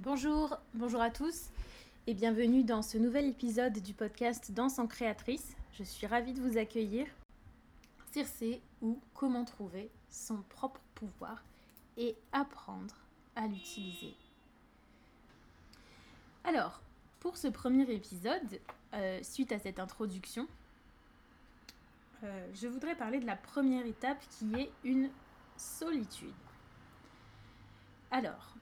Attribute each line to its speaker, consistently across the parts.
Speaker 1: Bonjour, bonjour à tous et bienvenue dans ce nouvel épisode du podcast Danse en créatrice. Je suis ravie de vous accueillir. Circé ou comment trouver son propre pouvoir et apprendre à l'utiliser. Alors, pour ce premier épisode, euh, suite à cette introduction, euh, je voudrais parler de la première étape qui est une solitude. Alors,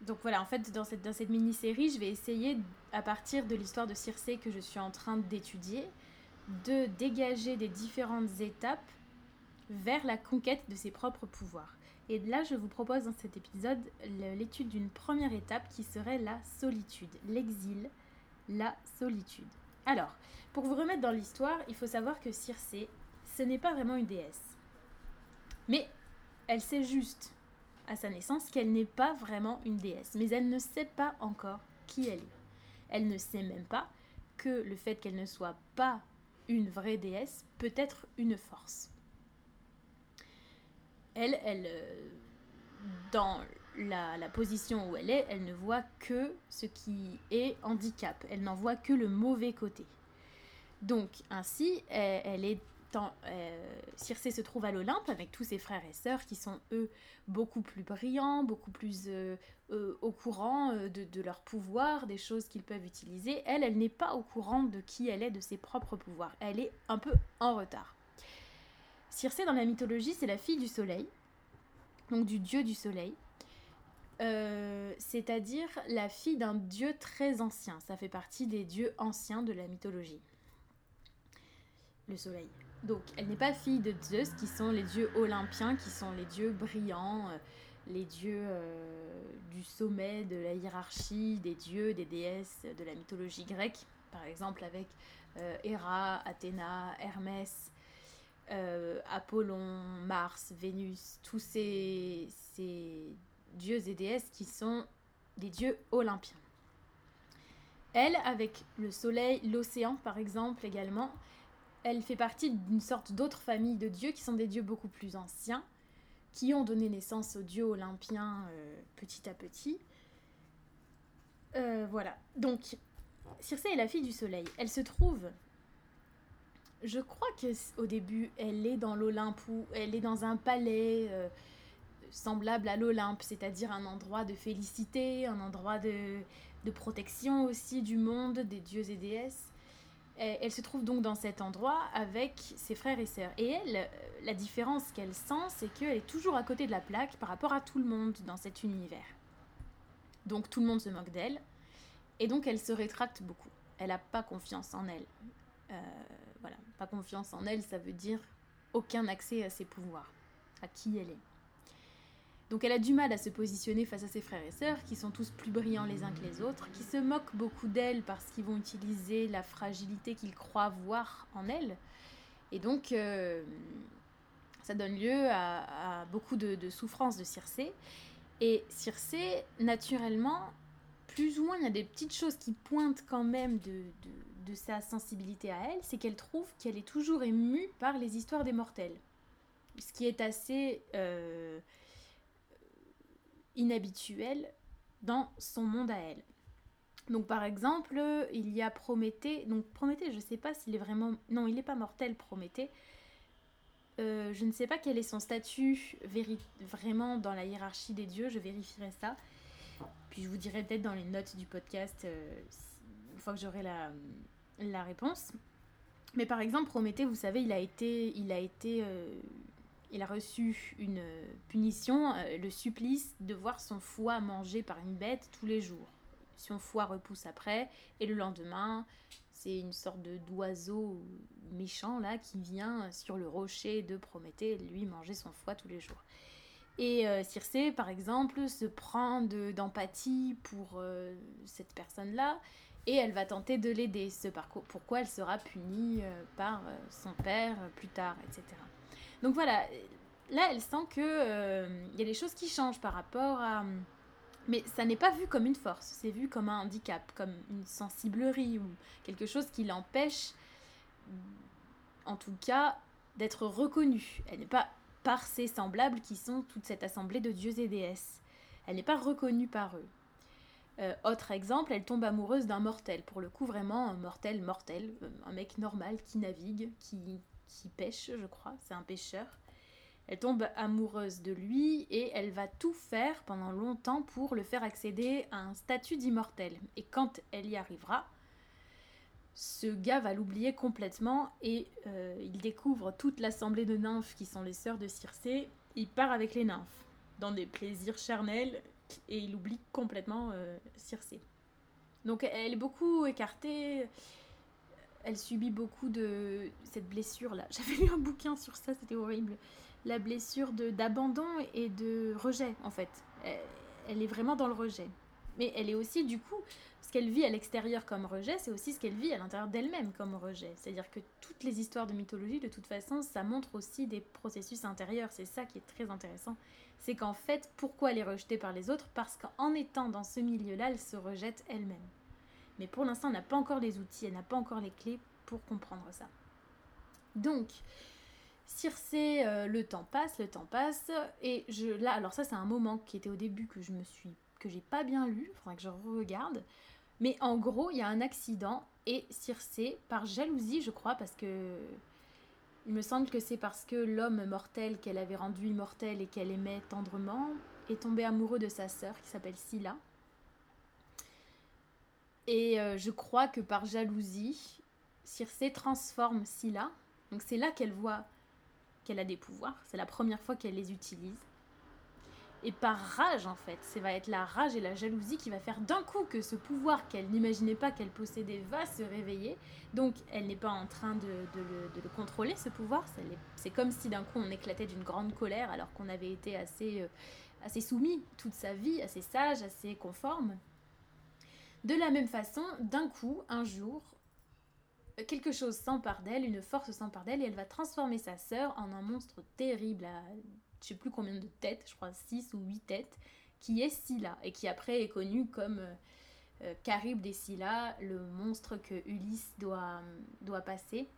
Speaker 1: donc voilà, en fait, dans cette, dans cette mini-série, je vais essayer, à partir de l'histoire de Circé que je suis en train d'étudier, de dégager des différentes étapes vers la conquête de ses propres pouvoirs. Et là, je vous propose dans cet épisode l'étude d'une première étape qui serait la solitude, l'exil, la solitude. Alors, pour vous remettre dans l'histoire, il faut savoir que Circé, ce n'est pas vraiment une déesse. Mais elle sait juste à sa naissance qu'elle n'est pas vraiment une déesse, mais elle ne sait pas encore qui elle est. Elle ne sait même pas que le fait qu'elle ne soit pas une vraie déesse peut être une force. Elle, elle, euh, dans la, position où elle est, elle ne voit que ce qui est handicap. Elle n'en voit que le mauvais côté. Donc, ainsi, elle est euh, Circé se trouve à l'Olympe avec tous ses frères et sœurs qui sont eux beaucoup plus brillants, beaucoup plus euh, euh, au courant de, de, leur pouvoir, des choses qu'ils peuvent utiliser. Elle, elle n'est pas au courant de qui elle est, de ses propres pouvoirs. Elle est un peu en retard. Circé dans la mythologie, c'est la fille du soleil, donc du dieu du soleil. c'est-à-dire la fille d'un dieu très ancien. Ça fait partie des dieux anciens de la mythologie. Le soleil. Donc, elle n'est pas fille de Zeus, qui sont les dieux olympiens, qui sont les dieux brillants, euh, les dieux euh, du sommet de la hiérarchie, des dieux, des déesses de la mythologie grecque, par exemple avec euh, Héra, Athéna, Hermès, Apollon, Mars, Vénus, tous ces, ces dieux et déesses qui sont des dieux olympiens. Elle, avec le soleil, l'océan par exemple également, elle fait partie d'une sorte d'autre famille de dieux qui sont des dieux beaucoup plus anciens, qui ont donné naissance aux dieux olympiens euh, petit à petit. Euh, voilà. Donc, Circé est la fille du soleil. Elle se trouve. Je crois que au début, elle est dans l'Olympe ou elle est dans un palais euh, semblable à l'Olympe, c'est-à-dire un endroit de félicité, un endroit de, de protection aussi du monde, des dieux et déesses. Elle se trouve donc dans cet endroit avec ses frères et sœurs. Et elle, euh, la différence qu'elle sent, c'est qu'elle est toujours à côté de la plaque par rapport à tout le monde dans cet univers. Donc tout le monde se moque d'elle. Et donc elle se rétracte beaucoup. Elle n'a pas confiance en elle. Euh, voilà, pas confiance en elle, ça veut dire aucun accès à ses pouvoirs, à qui elle est. Donc elle a du mal à se positionner face à ses frères et sœurs, qui sont tous plus brillants les uns que les autres, qui se moquent beaucoup d'elle parce qu'ils vont utiliser la fragilité qu'ils croient voir en elle. Et donc euh, ça donne lieu à, beaucoup de, de souffrances de Circé. Et Circé, naturellement, plus ou moins, il y a des petites choses qui pointent quand même de, sa sensibilité à elle, c'est qu'elle trouve qu'elle est toujours émue par les histoires des mortels. Ce qui est assez... Euh, inhabituel dans son monde à elle. Donc par exemple, il y a Prométhée. Donc Prométhée, je ne sais pas s'il est vraiment... Non, il n'est pas mortel, Prométhée. Euh, je ne sais pas quel est son statut vraiment dans la hiérarchie des dieux, je vérifierai ça. Puis je vous dirai peut-être dans les notes du podcast, euh, une fois que j'aurai la, réponse. Mais par exemple, Prométhée, vous savez, il a été, il a été euh, il a reçu une punition, euh, le supplice de voir son foie mangé par une bête tous les jours. Son foie repousse après, et le lendemain, c'est une sorte d'oiseau méchant là qui vient sur le rocher de Prométhée, lui manger son foie tous les jours. Et euh, Circé, par exemple, se prend d'empathie pour euh, cette personne-là et elle va tenter de l'aider. Ce pourquoi elle sera punie par son père plus tard, etc. Donc voilà, là elle sent que euh, il y a des choses qui changent par rapport à mais ça n'est pas vu comme une force, c'est vu comme un handicap, comme une sensiblerie ou quelque chose qui l'empêche en tout cas d'être reconnue. Elle n'est pas par ses semblables qui sont toute cette assemblée de dieux et déesses. Elle n'est pas reconnue par eux. Euh, autre exemple, elle tombe amoureuse d'un mortel, pour le coup vraiment un mortel mortel, euh, un mec normal qui navigue, qui, qui pêche, je crois, c'est un pêcheur. Elle tombe amoureuse de lui et elle va tout faire pendant longtemps pour le faire accéder à un statut d'immortel. Et quand elle y arrivera, ce gars va l'oublier complètement et euh, il découvre toute l'assemblée de nymphes qui sont les sœurs de Circé. Il part avec les nymphes dans des plaisirs charnels et il oublie complètement euh, Circé. Donc elle est beaucoup écartée, elle subit beaucoup de cette blessure là. J'avais lu un bouquin sur ça, c'était horrible la blessure d'abandon et de rejet, en fait. Elle, est vraiment dans le rejet. Mais elle est aussi, du coup, ce qu'elle vit à l'extérieur comme rejet, c'est aussi ce qu'elle vit à l'intérieur d'elle-même comme rejet. C'est-à-dire que toutes les histoires de mythologie, de toute façon, ça montre aussi des processus intérieurs. C'est ça qui est très intéressant. C'est qu'en fait, pourquoi elle est rejetée par les autres? Parce qu'en étant dans ce milieu-là, elle se rejette elle-même. Mais pour l'instant, elle n'a pas encore les outils, elle n'a pas encore les clés pour comprendre ça. Donc, Circé, euh, le temps passe, le temps passe, et je là, alors ça c'est un moment qui était au début que je me suis, que j'ai pas bien lu, faudrait que je regarde, mais en gros il y a un accident et Circé, par jalousie je crois, parce que il me semble que c'est parce que l'homme mortel qu'elle avait rendu immortel et qu'elle aimait tendrement est tombé amoureux de sa sœur qui s'appelle Scylla. Et euh, je crois que par jalousie, Circé transforme Scylla. Donc c'est là qu'elle voit qu'elle a des pouvoirs. C'est la première fois qu'elle les utilise. Et par rage, en fait, ça va être la rage et la jalousie qui va faire d'un coup que ce pouvoir qu'elle n'imaginait pas qu'elle possédait va se réveiller. Donc, elle n'est pas en train de, le, contrôler, ce pouvoir. C'est comme si d'un coup on éclatait d'une grande colère alors qu'on avait été assez, euh, assez soumis toute sa vie, assez sage, assez conforme. De la même façon, d'un coup, un jour, quelque chose s'empare d'elle, une force s'empare d'elle, et elle va transformer sa sœur en un monstre terrible à je sais plus combien de têtes, je crois 6 ou 8 têtes, qui est Scylla, et qui après est connu comme euh, euh Charybde Scylla, le monstre que Ulysse doit, passer,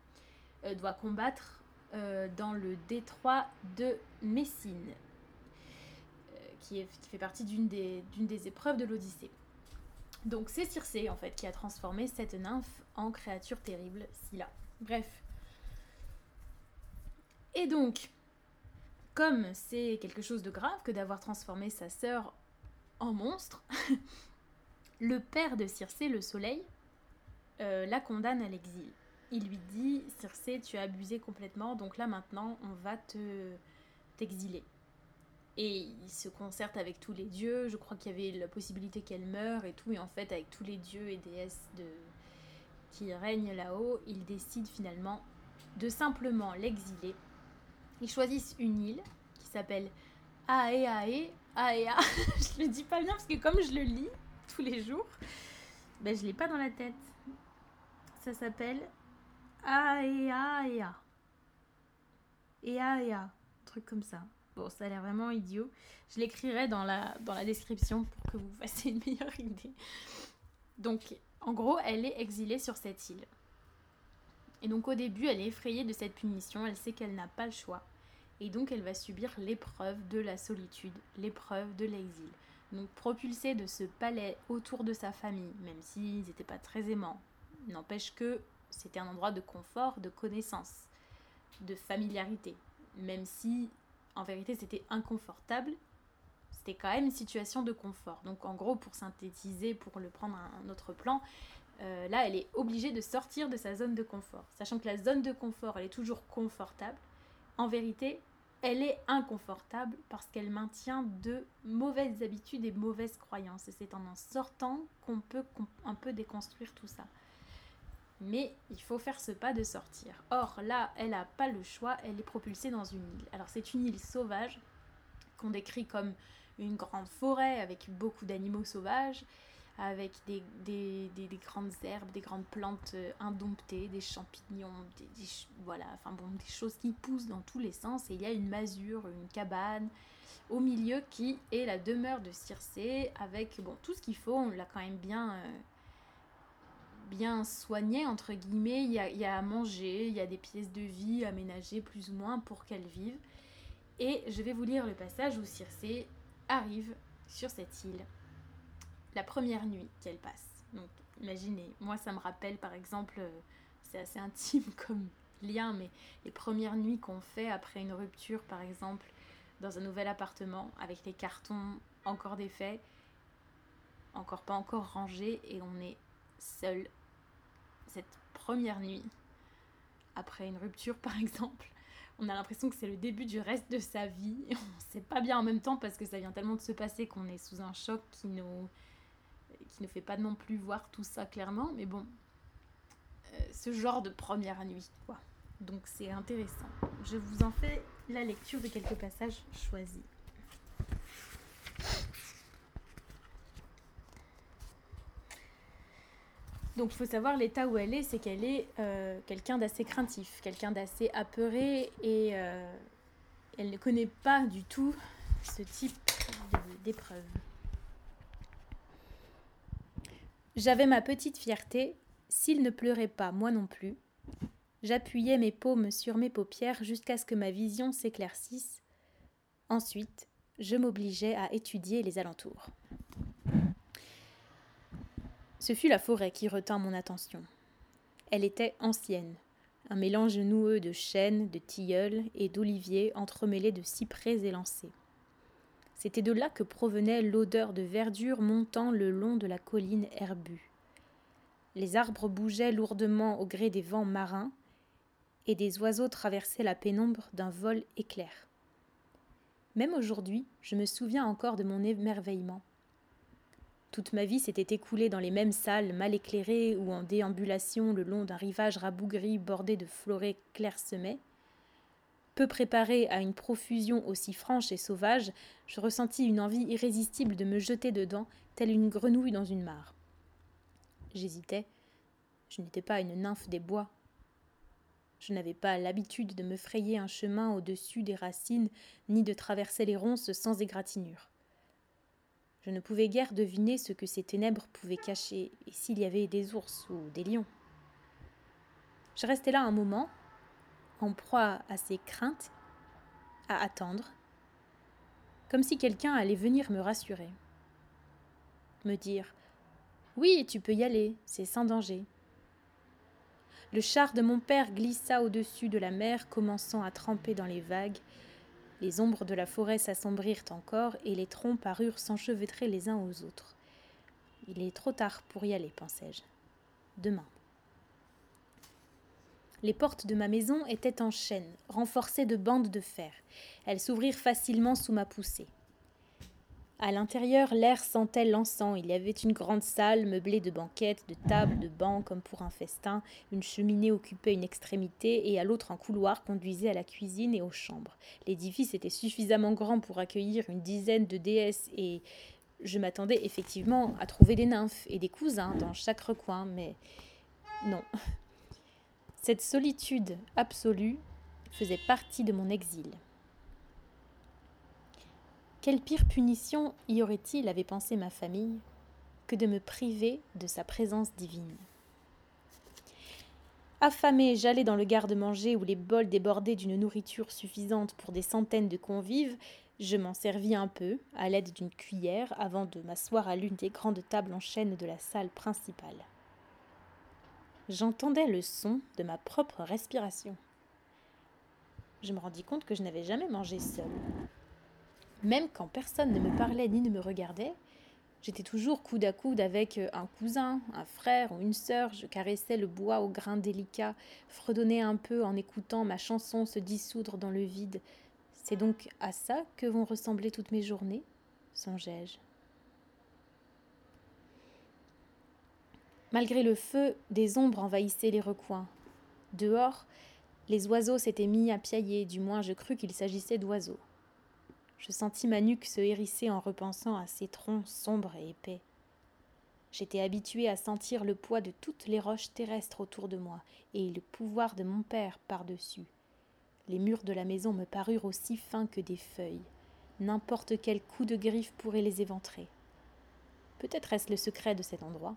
Speaker 1: euh, doit combattre euh, dans le détroit de Messine, qui, fait partie d'une des épreuves de l'Odyssée. Donc c'est Circé en fait qui a transformé cette nymphe en créature terrible, Scylla. Bref. Et donc, comme c'est quelque chose de grave que d'avoir transformé sa sœur en monstre, le père de Circé, le soleil, euh, la condamne à l'exil. Il lui dit Circé, tu as abusé complètement, donc là maintenant on va te t'exiler. Et il se concerte avec tous les dieux. Je crois qu'il y avait la possibilité qu'elle meure et tout. Et en fait, avec tous les dieux et déesses de... qui règnent là-haut, il décide finalement de simplement l'exiler. Ils choisissent une île qui s'appelle Aeae. Aea. je le dis pas bien parce que comme je le lis tous les jours, ben je l'ai pas dans la tête. Ça s'appelle Aeaea. Aea. Un truc comme ça. Bon, ça a l'air vraiment idiot. Je l'écrirai dans la, dans la description pour que vous fassiez une meilleure idée. Donc, en gros, elle est exilée sur cette île. Et donc au début, elle est effrayée de cette punition, elle sait qu'elle n'a pas le choix. Et donc elle va subir l'épreuve de la solitude, l'épreuve de l'exil. Donc propulsée de ce palais autour de sa famille, même s'ils n'étaient pas très aimants. N'empêche que c'était un endroit de confort, de connaissance, de familiarité. Même si en vérité c'était inconfortable, c'était quand même une situation de confort. Donc en gros, pour synthétiser, pour le prendre à un autre plan, euh, là, elle est obligée de sortir de sa zone de confort. Sachant que la zone de confort, elle est toujours confortable. En vérité, elle est inconfortable parce qu'elle maintient de mauvaises habitudes et mauvaises croyances. Et c'est en en sortant qu'on peut un peu déconstruire tout ça. Mais il faut faire ce pas de sortir. Or, là, elle n'a pas le choix, elle est propulsée dans une île. Alors, c'est une île sauvage qu'on décrit comme une grande forêt avec beaucoup d'animaux sauvages, avec des, grandes herbes, des grandes plantes euh, indomptées, des champignons, des, voilà, enfin bon, des choses qui poussent dans tous les sens. Et il y a une masure, une cabane au milieu qui est la demeure de Circé avec bon, tout ce qu'il faut. On l'a quand même bien. Euh, bien soigné, entre guillemets. Il y, a, il y a à manger, il y a des pièces de vie aménagées plus ou moins pour qu'elle vive. Et je vais vous lire le passage où Circé arrive sur cette île. la première nuit qu'elle passe. Donc imaginez, moi ça me rappelle par exemple, euh, c'est assez intime comme lien, mais les premières nuits qu'on fait après une rupture par exemple dans un nouvel appartement avec les cartons encore défaits, encore pas encore rangés et on est seul. Cette première nuit, après une rupture par exemple, on a l'impression que c'est le début du reste de sa vie. On sait pas bien en même temps parce que ça vient tellement de se passer qu'on est sous un choc qui nous ne fait pas non plus voir tout ça clairement, mais bon, euh, ce genre de première nuit, quoi. Donc c'est intéressant. Je vous en fais la lecture de quelques passages choisis. Donc il faut savoir l'état où elle est, c'est qu'elle est, euh, quelqu'un d'assez craintif, quelqu'un d'assez apeuré et euh, elle ne connaît pas du tout ce type d'épreuve. J'avais ma petite fierté, s'il ne pleurait pas, moi non plus. J'appuyais mes paumes sur mes paupières jusqu'à ce que ma vision s'éclaircisse. Ensuite, je m'obligeais à étudier les alentours. Ce fut la forêt qui retint mon attention. Elle était ancienne, un mélange noueux de chênes, de tilleuls et d'oliviers entremêlés de cyprès élancés. C'était de là que provenait l'odeur de verdure montant le long de la colline herbue. Les arbres bougeaient lourdement au gré des vents marins, et des oiseaux traversaient la pénombre d'un vol éclair. Même aujourd'hui, je me souviens encore de mon émerveillement. Toute ma vie s'était écoulée dans les mêmes salles mal éclairées ou en déambulation le long d'un rivage rabougri bordé de florets clairsemées. Peu préparée à une profusion aussi franche et sauvage, je ressentis une envie irrésistible de me jeter dedans, telle une grenouille dans une mare. J'hésitais. Je n'étais pas une nymphe des bois. Je n'avais pas l'habitude de me frayer un chemin au-dessus des racines, ni de traverser les ronces sans égratignure. Je ne pouvais guère deviner ce que ces ténèbres pouvaient cacher, et s'il y avait des ours ou des lions. Je restais là un moment, en proie à ces craintes, à attendre, comme si quelqu'un allait venir me rassurer, me dire Oui, tu peux y aller, c'est sans danger. Le char de mon père glissa au-dessus de la mer, commençant à tremper dans les vagues, les ombres de la forêt s'assombrirent encore et les troncs parurent s'enchevêtrer les uns aux autres. Il est trop tard pour y aller, pensai-je. Demain. Les portes de ma maison étaient en chêne, renforcées de bandes de fer. Elles s'ouvrirent facilement sous ma poussée. À l'intérieur, l'air sentait l'encens. Il y avait une grande salle meublée de banquettes, de tables, de bancs comme pour un festin. Une cheminée occupait une extrémité et à l'autre un couloir conduisait à la cuisine et aux chambres. L'édifice était suffisamment grand pour accueillir une dizaine de déesses et je m'attendais effectivement à trouver des nymphes et des cousins dans chaque recoin, mais non. Cette solitude absolue faisait partie de mon exil. Quelle pire punition y aurait-il, avait pensé ma famille, que de me priver de sa présence divine? Affamé, j'allais dans le garde-manger où les bols débordaient d'une nourriture suffisante pour des centaines de convives. Je m'en servis un peu, à l'aide d'une cuillère, avant de m'asseoir à l'une des grandes tables en chêne de la salle principale. J'entendais le son de ma propre respiration. Je me rendis compte que je n'avais jamais mangé seul. Même quand personne ne me parlait ni ne me regardait, j'étais toujours coude à coude avec euh, un cousin, un frère ou une sœur. Je caressais le bois au grain délicat, fredonnais un peu en écoutant ma chanson se dissoudre dans le vide. C'est donc à ça que vont ressembler toutes mes journées songeai-je. Malgré le feu, des ombres envahissaient les recoins. Dehors, les oiseaux s'étaient mis à piailler, du moins je crus qu'il s'agissait d'oiseaux. Je sentis ma nuque se hérisser en repensant à ces troncs sombres et épais. J'étais habituée à sentir le poids de toutes les roches terrestres autour de moi et le pouvoir de mon père par-dessus. Les murs de la maison me parurent aussi fins que des feuilles. N'importe quel coup de griffe pourrait les éventrer. Peut-être est-ce le secret de cet endroit.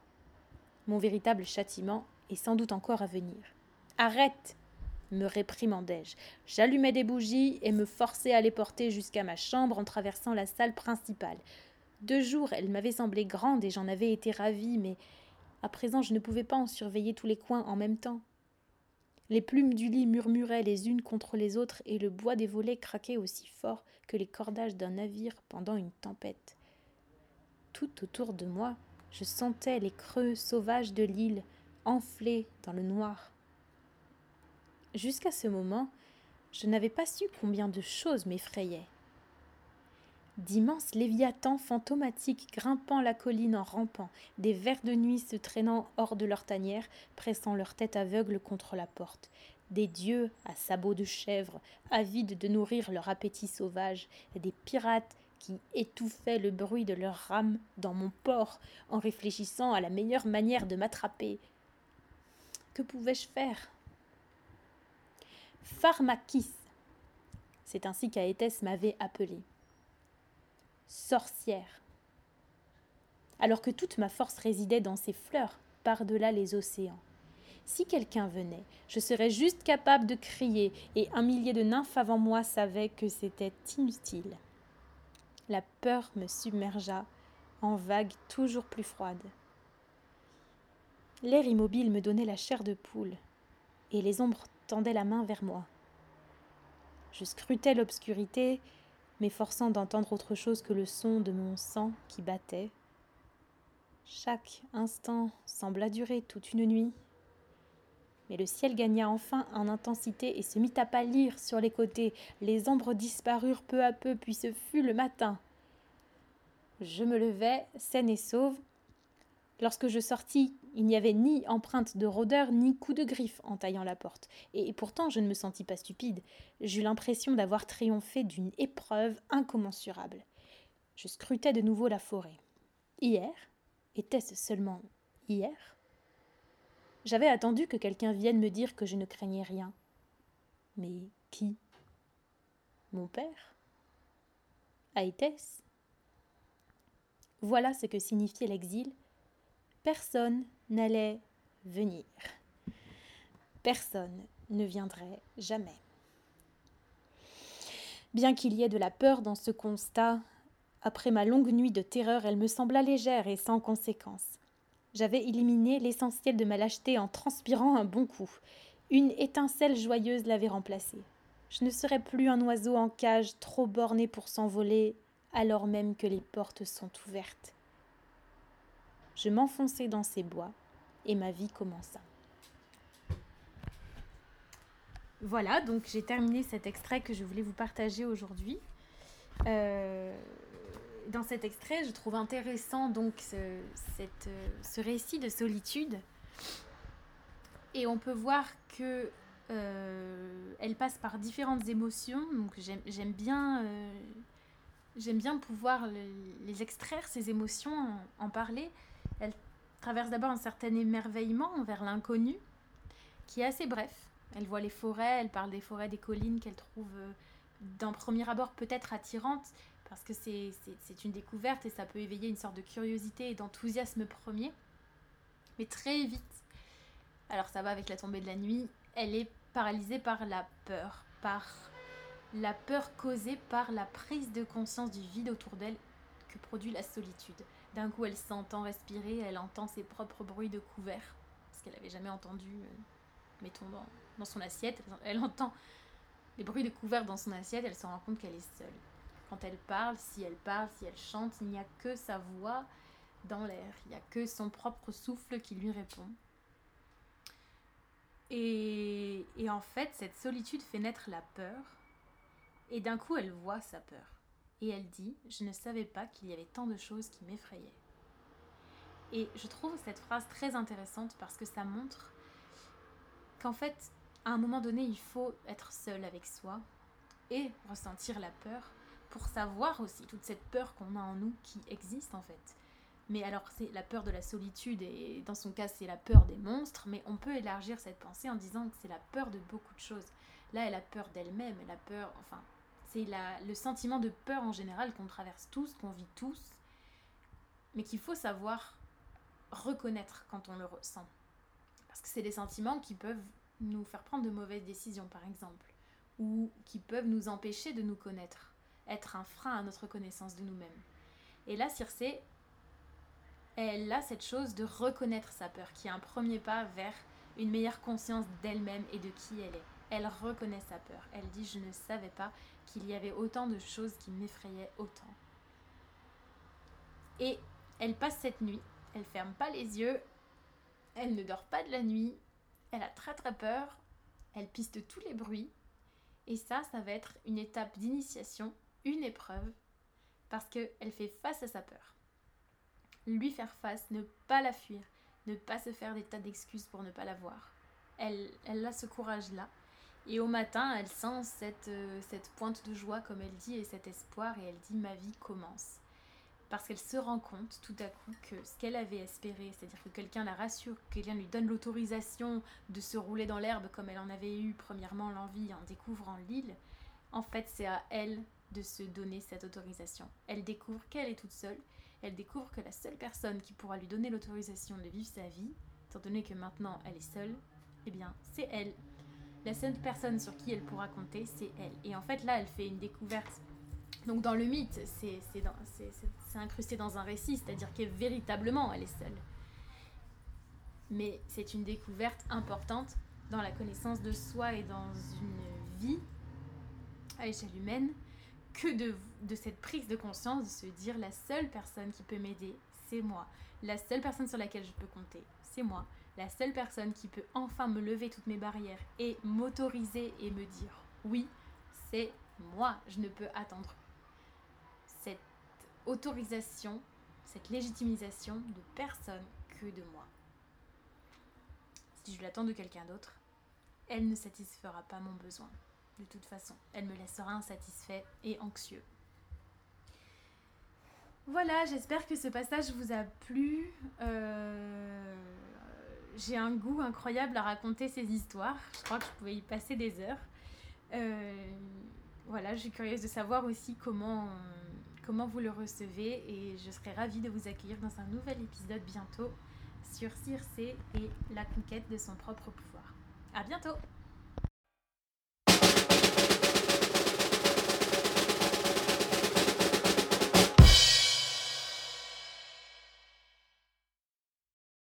Speaker 1: Mon véritable châtiment est sans doute encore à venir. Arrête me réprimandai-je. J'allumai des bougies et me forçai à les porter jusqu'à ma chambre en traversant la salle principale. Deux jours, elle m'avait semblé grande et j'en avais été ravie, mais à présent je ne pouvais pas en surveiller tous les coins en même temps. Les plumes du lit murmuraient les unes contre les autres et le bois des volets craquait aussi fort que les cordages d'un navire pendant une tempête. Tout autour de moi, je sentais les creux sauvages de l'île enflés dans le noir. Jusqu'à ce moment, je n'avais pas su combien de choses m'effrayaient. D'immenses léviathans fantomatiques grimpant la colline en rampant, des vers de nuit se traînant hors de leur tanière, pressant leur tête aveugle contre la porte, des dieux à sabots de chèvre, avides de nourrir leur appétit sauvage, des pirates qui étouffaient le bruit de leurs rames dans mon port en réfléchissant à la meilleure manière de m'attraper. Que pouvais-je faire? Pharmakis, c'est ainsi qu'Aétès m'avait appelé. Sorcière. Alors que toute ma force résidait dans ces fleurs, par-delà les océans. Si quelqu'un venait, je serais juste capable de crier, et un millier de nymphes avant moi savaient que c'était inutile. La peur me submergea en vagues toujours plus froides. L'air immobile me donnait la chair de poule, et les ombres tendaient la main vers moi. Je scrutais l'obscurité, m'efforçant d'entendre autre chose que le son de mon sang qui battait. Chaque instant sembla durer toute une nuit, mais le ciel gagna enfin en intensité et se mit à pâlir sur les côtés. Les ombres disparurent peu à peu, puis ce fut le matin. Je me levai, saine et sauve. Lorsque je sortis, il n'y avait ni empreinte de rôdeur, ni coup de griffe en taillant la porte. Et pourtant, je ne me sentis pas stupide. J'eus l'impression d'avoir triomphé d'une épreuve incommensurable. Je scrutais de nouveau la forêt. Hier Était-ce seulement hier? J'avais attendu que quelqu'un vienne me dire que je ne craignais rien. Mais qui? Mon père? Aïtès? Voilà ce que signifiait l'exil. Personne n'allait venir. Personne ne viendrait jamais. Bien qu'il y ait de la peur dans ce constat, après ma longue nuit de terreur, elle me sembla légère et sans conséquence. J'avais éliminé l'essentiel de ma lâcheté en transpirant un bon coup. Une étincelle joyeuse l'avait remplacée. Je ne serais plus un oiseau en cage trop borné pour s'envoler, alors même que les portes sont ouvertes. Je m'enfonçai dans ces bois, et ma vie commença. Voilà, donc j'ai terminé cet extrait que je voulais vous partager aujourd'hui. Euh, dans cet extrait, je trouve intéressant donc ce, cette, ce récit de solitude. Et on peut voir que euh, elle passe par différentes émotions. Donc j'aime bien, euh, j'aime bien pouvoir les extraire ces émotions, en, parler. Traverse d'abord un certain émerveillement envers l'inconnu, qui est assez bref. Elle voit les forêts, elle parle des forêts, des collines qu'elle trouve euh, d'un premier abord peut-être attirantes, parce que c'est une découverte et ça peut éveiller une sorte de curiosité et d'enthousiasme premier. Mais très vite, alors ça va avec la tombée de la nuit, elle est paralysée par la peur, par la peur causée par la prise de conscience du vide autour d'elle que produit la solitude. D'un coup, elle s'entend respirer, elle entend ses propres bruits de couvert, ce qu'elle n'avait jamais entendu, euh, mettons, dans, dans son assiette. Elle entend les bruits de couvert dans son assiette, elle se rend compte qu'elle est seule quand elle parle, si elle parle, si elle chante, il n'y a que sa voix dans l'air, il n'y a que son propre souffle qui lui répond. Et, et, en fait, cette solitude fait naître la peur, et d'un coup, elle voit sa peur. Et elle dit, je ne savais pas qu'il y avait tant de choses qui m'effrayaient. Et je trouve cette phrase très intéressante parce que ça montre qu'en fait, à un moment donné, il faut être seul avec soi et ressentir la peur pour savoir aussi toute cette peur qu'on a en nous qui existe en fait. Mais alors c'est la peur de la solitude et dans son cas c'est la peur des monstres, mais on peut élargir cette pensée en disant que c'est la peur de beaucoup de choses. Là elle a peur d'elle-même, elle a peur, enfin c'est le sentiment de peur en général qu'on traverse tous, qu'on vit tous, mais qu'il faut savoir reconnaître quand on le ressent. Parce que c'est des sentiments qui peuvent nous faire prendre de mauvaises décisions par exemple, ou qui peuvent nous empêcher de nous connaître être un frein à notre connaissance de nous-mêmes. Et là, Circé, elle a cette chose de reconnaître sa peur, qui est un premier pas vers une meilleure conscience d'elle-même et de qui elle est. Elle reconnaît sa peur. Elle dit Je ne savais pas qu'il y avait autant de choses qui m'effrayaient autant. Et elle passe cette nuit. Elle ferme pas les yeux. Elle ne dort pas de la nuit. Elle a très très peur. Elle piste tous les bruits. Et ça, ça va être une étape d'initiation, une épreuve, parce qu'elle fait face à sa peur. Lui faire face, ne pas la fuir, ne pas se faire des tas d'excuses pour ne pas la voir. Elle, elle a ce courage-là. Et au matin, elle sent cette, euh, cette pointe de joie, comme elle dit, et cet espoir, et elle dit ma vie commence. Parce qu'elle se rend compte tout à coup que ce qu'elle avait espéré, c'est-à-dire que quelqu'un la rassure, que quelqu'un lui donne l'autorisation de se rouler dans l'herbe comme elle en avait eu premièrement l'envie en découvrant l'île, en fait c'est à elle de se donner cette autorisation. Elle découvre qu'elle est toute seule, elle découvre que la seule personne qui pourra lui donner l'autorisation de vivre sa vie, étant donné que maintenant elle est seule, eh bien c'est elle. La seule personne sur qui elle pourra compter, c'est elle. Et en fait là, elle fait une découverte. Donc dans le mythe, c'est incrusté dans un récit, c'est-à-dire que véritablement elle est seule. Mais c'est une découverte importante dans la connaissance de soi et dans une vie à l'échelle humaine que de, de cette prise de conscience de se dire la seule personne qui peut m'aider, c'est moi. La seule personne sur laquelle je peux compter, c'est moi. La seule personne qui peut enfin me lever toutes mes barrières et m'autoriser et me dire oui, c'est moi. Je ne peux attendre cette autorisation, cette légitimisation de personne que de moi. Si je l'attends de quelqu'un d'autre, elle ne satisfera pas mon besoin de toute façon. Elle me laissera insatisfait et anxieux. Voilà, j'espère que ce passage vous a plu. Euh, j'ai un goût incroyable à raconter ces histoires. Je crois que je pouvais y passer des heures. Euh, voilà, je suis curieuse de savoir aussi comment, comment vous le recevez et je serai ravie de vous accueillir dans un nouvel épisode bientôt sur Circe et la conquête de son propre pouvoir. À bientôt!